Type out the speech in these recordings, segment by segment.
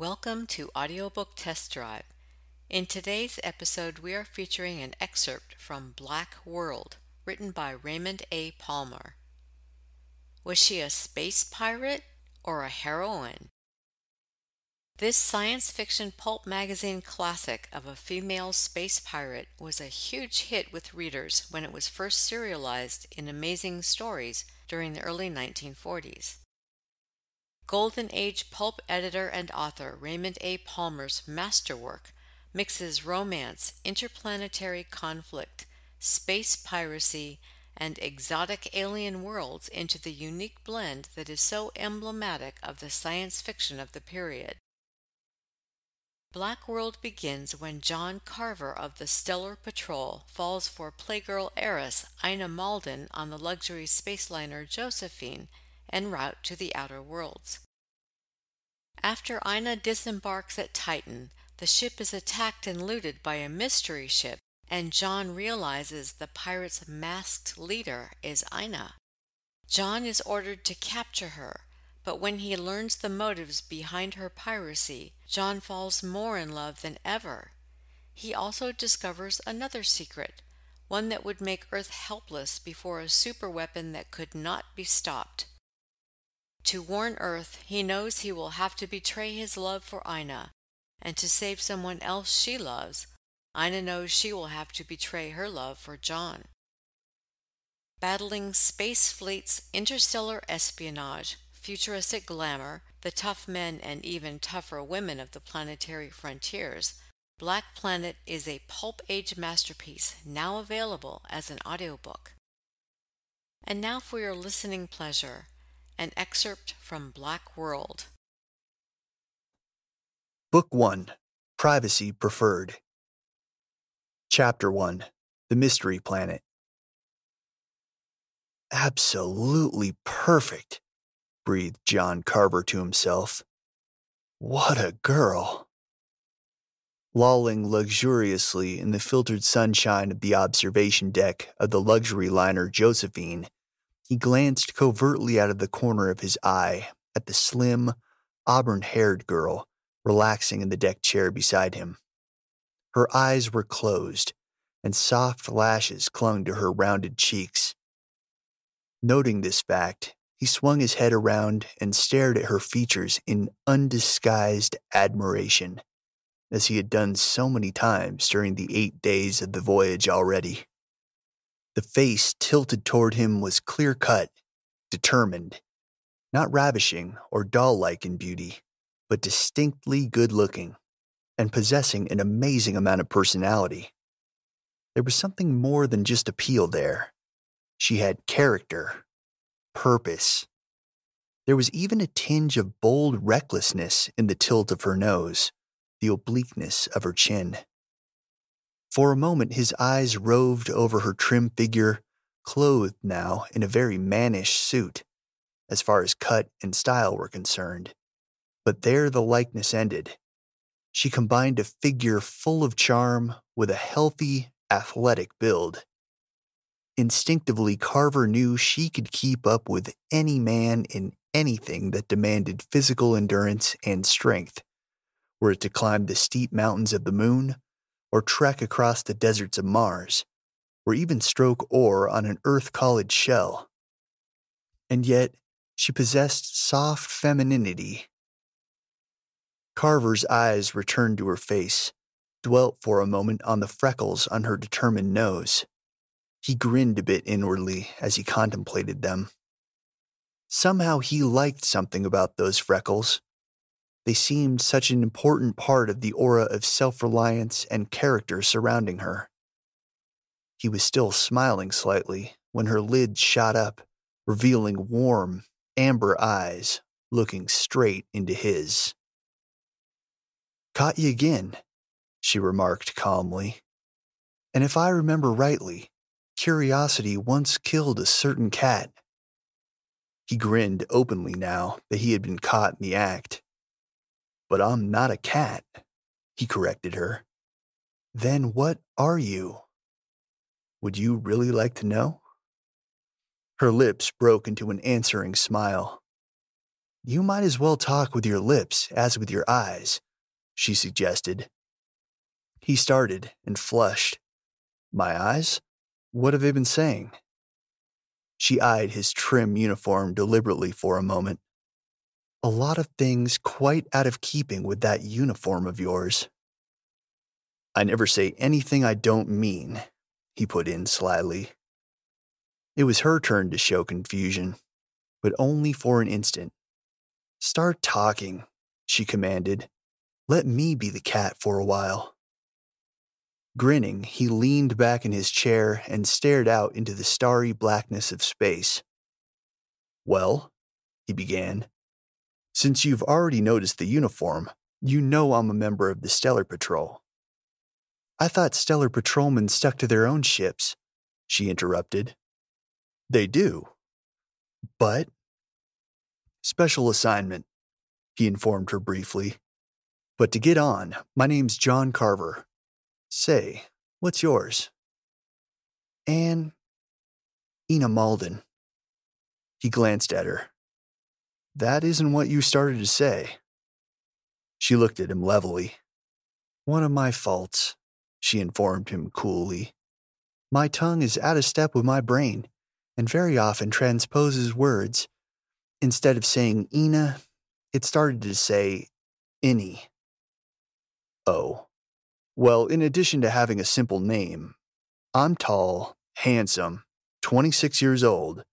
Welcome to Audiobook Test Drive. In today's episode, we are featuring an excerpt from Black World, written by Raymond A. Palmer. Was she a space pirate or a heroine? This science fiction pulp magazine classic of a female space pirate was a huge hit with readers when it was first serialized in Amazing Stories during the early 1940s. Golden Age pulp editor and author Raymond A. Palmer's masterwork mixes romance, interplanetary conflict, space piracy, and exotic alien worlds into the unique blend that is so emblematic of the science fiction of the period. Black World begins when John Carver of the Stellar Patrol falls for Playgirl heiress Ina Malden on the luxury spaceliner Josephine en route to the outer worlds. After Ina disembarks at Titan, the ship is attacked and looted by a mystery ship, and John realizes the pirate's masked leader is Ina. John is ordered to capture her, but when he learns the motives behind her piracy, John falls more in love than ever. He also discovers another secret, one that would make Earth helpless before a superweapon that could not be stopped. To warn Earth, he knows he will have to betray his love for Ina, and to save someone else she loves, Ina knows she will have to betray her love for John. Battling space fleets, interstellar espionage, futuristic glamour, the tough men and even tougher women of the planetary frontiers, Black Planet is a pulp age masterpiece now available as an audiobook. And now for your listening pleasure an excerpt from Black World. Book 1 Piracy Preferred. Chapter 1 The Mystery Planet. Absolutely perfect, breathed John Carver to himself. What a girl! Lolling luxuriously in the filtered sunshine of the observation deck of the luxury liner Josephine, he glanced covertly out of the corner of his eye at the slim, auburn haired girl relaxing in the deck chair beside him. Her eyes were closed, and soft lashes clung to her rounded cheeks. Noting this fact, he swung his head around and stared at her features in undisguised admiration, as he had done so many times during the eight days of the voyage already. The face tilted toward him was clear cut, determined, not ravishing or doll like in beauty, but distinctly good looking and possessing an amazing amount of personality. There was something more than just appeal there. She had character, purpose. There was even a tinge of bold recklessness in the tilt of her nose, the obliqueness of her chin. For a moment, his eyes roved over her trim figure, clothed now in a very mannish suit, as far as cut and style were concerned. But there the likeness ended. She combined a figure full of charm with a healthy, athletic build. Instinctively, Carver knew she could keep up with any man in anything that demanded physical endurance and strength. Were it to climb the steep mountains of the moon, or trek across the deserts of Mars, or even stroke oar on an Earth College shell. And yet, she possessed soft femininity. Carver's eyes returned to her face, dwelt for a moment on the freckles on her determined nose. He grinned a bit inwardly as he contemplated them. Somehow he liked something about those freckles, they seemed such an important part of the aura of self reliance and character surrounding her. He was still smiling slightly when her lids shot up, revealing warm, amber eyes looking straight into his. Caught you again, she remarked calmly. And if I remember rightly, curiosity once killed a certain cat. He grinned openly now that he had been caught in the act. But I'm not a cat, he corrected her. Then what are you? Would you really like to know? Her lips broke into an answering smile. You might as well talk with your lips as with your eyes, she suggested. He started and flushed. My eyes? What have they been saying? She eyed his trim uniform deliberately for a moment. A lot of things quite out of keeping with that uniform of yours. I never say anything I don't mean, he put in slyly. It was her turn to show confusion, but only for an instant. Start talking, she commanded. Let me be the cat for a while. Grinning, he leaned back in his chair and stared out into the starry blackness of space. Well, he began, since you've already noticed the uniform, you know I'm a member of the Stellar Patrol. I thought Stellar Patrolmen stuck to their own ships, she interrupted. They do. But. Special assignment, he informed her briefly. But to get on, my name's John Carver. Say, what's yours? Anne. Ina Malden. He glanced at her. That isn't what you started to say. She looked at him levelly. One of my faults, she informed him coolly. My tongue is out of step with my brain, and very often transposes words. Instead of saying Ina, it started to say Innie. Oh. Well, in addition to having a simple name, I'm tall, handsome, 26 years old,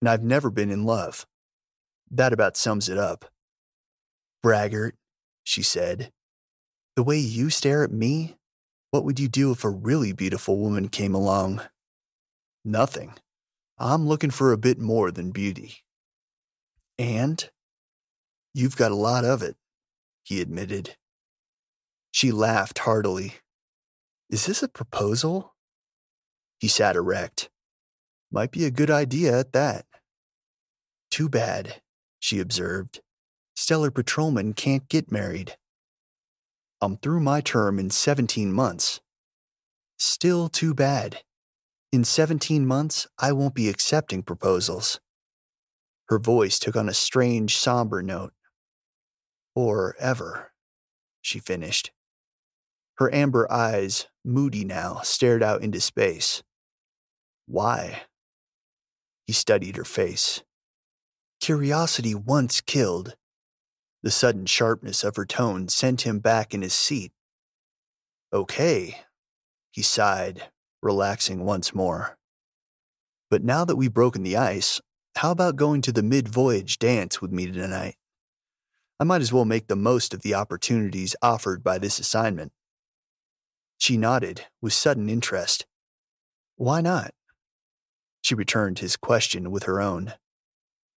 and I've never been in love. That about sums it up. Braggart, she said. The way you stare at me, what would you do if a really beautiful woman came along? Nothing. I'm looking for a bit more than beauty. And? You've got a lot of it, he admitted. She laughed heartily. Is this a proposal? He sat erect. Might be a good idea at that. Too bad she observed. Stellar patrolmen can't get married. I'm through my term in 17 months. Still too bad. In 17 months, I won't be accepting proposals. Her voice took on a strange, somber note. Or ever, she finished. Her amber eyes, moody now, stared out into space. Why? He studied her face. Curiosity once killed. The sudden sharpness of her tone sent him back in his seat. Okay, he sighed, relaxing once more. But now that we've broken the ice, how about going to the mid voyage dance with me tonight? I might as well make the most of the opportunities offered by this assignment. She nodded with sudden interest. Why not? She returned his question with her own.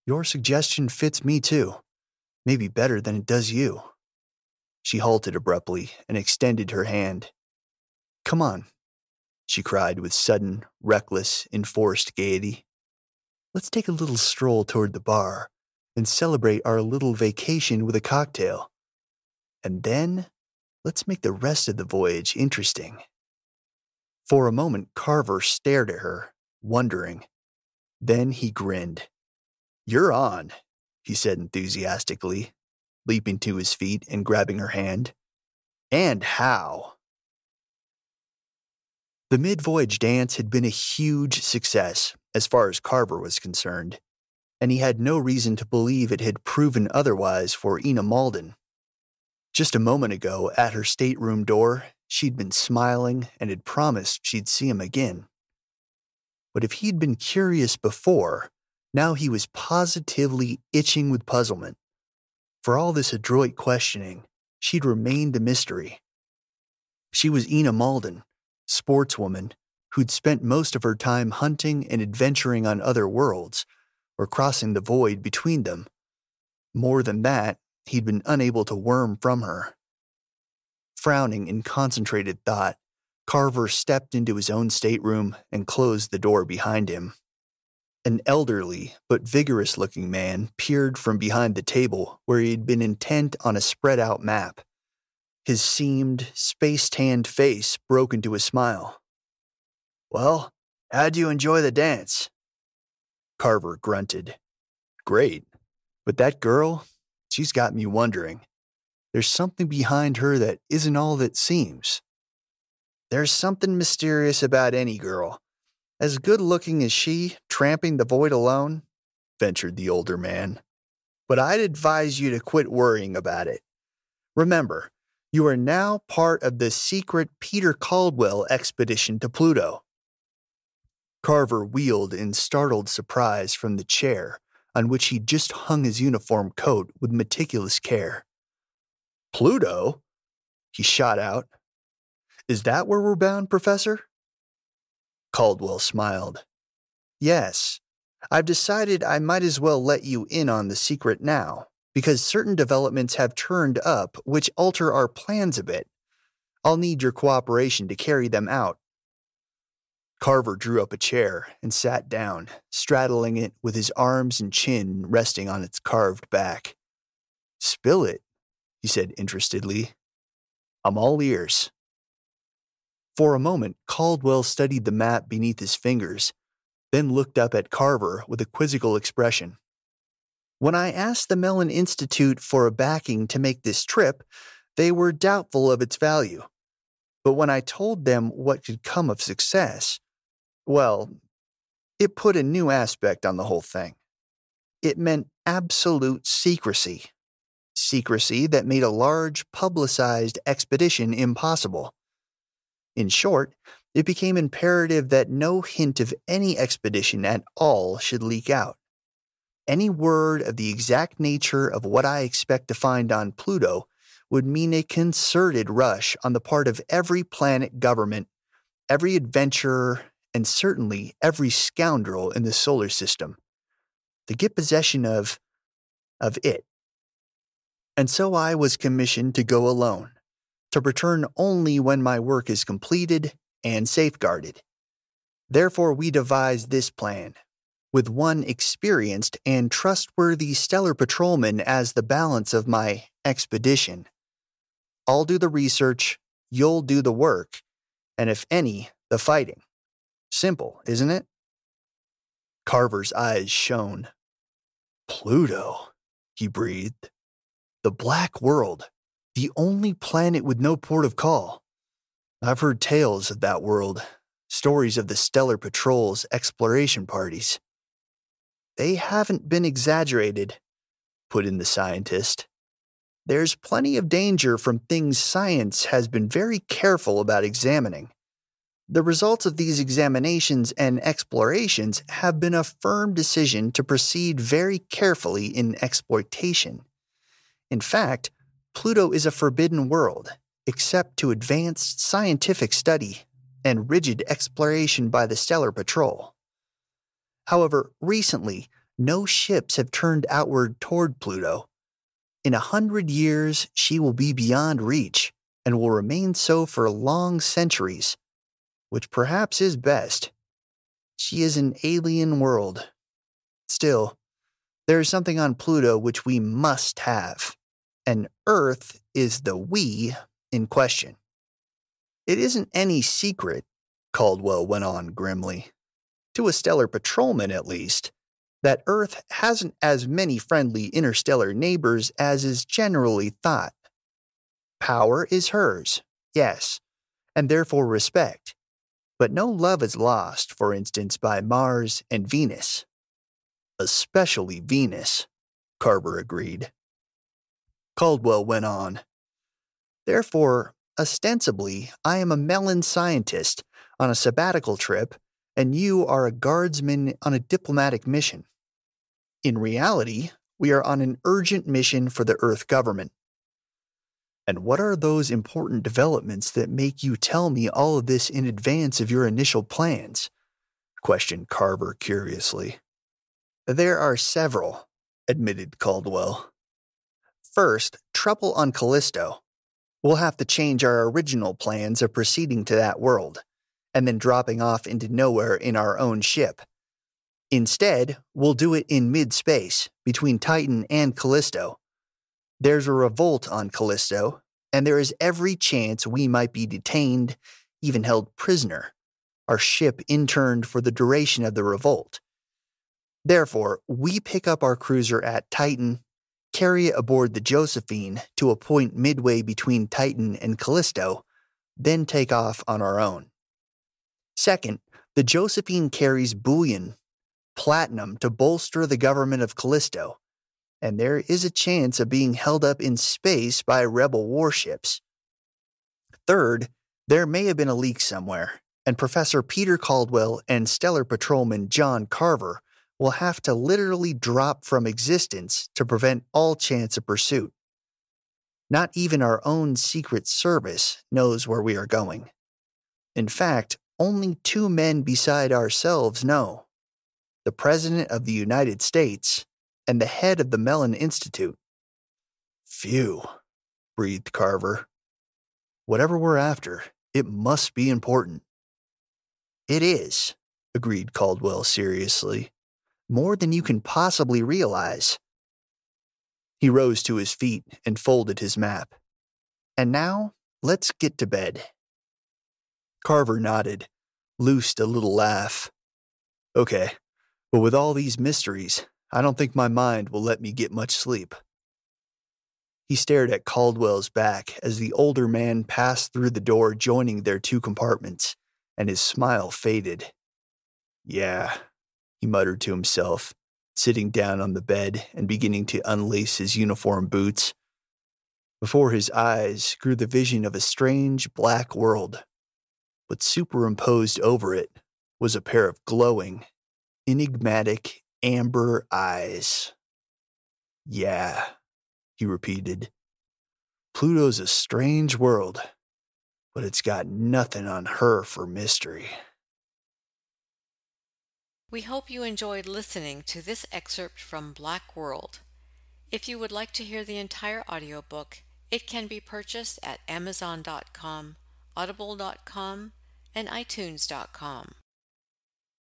Your suggestion fits me too. Maybe better than it does you. She halted abruptly and extended her hand. Come on, she cried with sudden, reckless, enforced gaiety. Let's take a little stroll toward the bar and celebrate our little vacation with a cocktail. And then, let's make the rest of the voyage interesting. For a moment, Carver stared at her, wondering. Then he grinned. You're on, he said enthusiastically, leaping to his feet and grabbing her hand. And how? The mid voyage dance had been a huge success as far as Carver was concerned, and he had no reason to believe it had proven otherwise for Ina Malden. Just a moment ago, at her stateroom door, she'd been smiling and had promised she'd see him again. But if he'd been curious before, now he was positively itching with puzzlement. For all this adroit questioning, she'd remained a mystery. She was Ina Malden, sportswoman, who'd spent most of her time hunting and adventuring on other worlds, or crossing the void between them. More than that, he'd been unable to worm from her. Frowning in concentrated thought, Carver stepped into his own stateroom and closed the door behind him. An elderly but vigorous looking man peered from behind the table where he had been intent on a spread out map. His seamed, space tanned face broke into a smile. Well, how'd you enjoy the dance? Carver grunted. Great. But that girl, she's got me wondering. There's something behind her that isn't all that seems. There's something mysterious about any girl. As good looking as she, tramping the void alone, ventured the older man. But I'd advise you to quit worrying about it. Remember, you are now part of the secret Peter Caldwell expedition to Pluto. Carver wheeled in startled surprise from the chair on which he'd just hung his uniform coat with meticulous care. Pluto? He shot out. Is that where we're bound, Professor? Caldwell smiled. Yes, I've decided I might as well let you in on the secret now, because certain developments have turned up which alter our plans a bit. I'll need your cooperation to carry them out. Carver drew up a chair and sat down, straddling it with his arms and chin resting on its carved back. Spill it, he said interestedly. I'm all ears. For a moment, Caldwell studied the map beneath his fingers, then looked up at Carver with a quizzical expression. When I asked the Mellon Institute for a backing to make this trip, they were doubtful of its value. But when I told them what could come of success, well, it put a new aspect on the whole thing. It meant absolute secrecy. Secrecy that made a large, publicized expedition impossible. In short, it became imperative that no hint of any expedition at all should leak out. Any word of the exact nature of what I expect to find on Pluto would mean a concerted rush on the part of every planet government, every adventurer, and certainly every scoundrel in the solar system to get possession of of it. And so I was commissioned to go alone, to return only when my work is completed and safeguarded. Therefore, we devised this plan, with one experienced and trustworthy stellar patrolman as the balance of my expedition. I'll do the research, you'll do the work, and if any, the fighting. Simple, isn't it? Carver's eyes shone. Pluto, he breathed. The black world, the only planet with no port of call. I've heard tales of that world, stories of the stellar patrol's exploration parties. They haven't been exaggerated, put in the scientist. There's plenty of danger from things science has been very careful about examining. The results of these examinations and explorations have been a firm decision to proceed very carefully in exploitation. In fact, Pluto is a forbidden world, except to advanced scientific study and rigid exploration by the Stellar Patrol. However, recently, no ships have turned outward toward Pluto. In a hundred years, she will be beyond reach and will remain so for long centuries which perhaps is best. She is an alien world. Still, there is something on Pluto which we must have, and Earth is the we in question. It isn't any secret, Caldwell went on grimly, to a stellar patrolman at least, that Earth hasn't as many friendly interstellar neighbors as is generally thought. Power is hers, yes, and therefore respect. But no love is lost, for instance, by Mars and Venus. Especially Venus, Carver agreed. Caldwell went on. Therefore, ostensibly, I am a Mellon scientist on a sabbatical trip, and you are a guardsman on a diplomatic mission. In reality, we are on an urgent mission for the Earth government. And what are those important developments that make you tell me all of this in advance of your initial plans? questioned Carver curiously. There are several, admitted Caldwell. First, trouble on Callisto. We'll have to change our original plans of proceeding to that world, and then dropping off into nowhere in our own ship. Instead, we'll do it in mid space, between Titan and Callisto, there's a revolt on Callisto, and there is every chance we might be detained, even held prisoner, our ship interned for the duration of the revolt. Therefore, we pick up our cruiser at Titan, carry it aboard the Josephine to a point midway between Titan and Callisto, then take off on our own. Second, the Josephine carries bullion, platinum to bolster the government of Callisto, and there is a chance of being held up in space by rebel warships. Third, there may have been a leak somewhere, and Professor Peter Caldwell and Stellar Patrolman John Carver will have to literally drop from existence to prevent all chance of pursuit. Not even our own Secret Service knows where we are going. In fact, only two men beside ourselves know the President of the United States and the head of the Mellon Institute. Phew, breathed Carver. Whatever we're after, it must be important. It is, agreed Caldwell seriously. More than you can possibly realize. He rose to his feet and folded his map. And now, let's get to bed. Carver nodded, loosed a little laugh. Okay, but with all these mysteries, I don't think my mind will let me get much sleep. He stared at Caldwell's back as the older man passed through the door joining their two compartments, and his smile faded. Yeah, he muttered to himself, sitting down on the bed and beginning to unlace his uniform boots. Before his eyes grew the vision of a strange black world, but superimposed over it was a pair of glowing, enigmatic amber eyes. Yeah, he repeated. Pluto's a strange world, but it's got nothing on her for mystery. We hope you enjoyed listening to this excerpt from Black World. If you would like to hear the entire audiobook, it can be purchased at Amazon.com, Audible.com, and iTunes.com.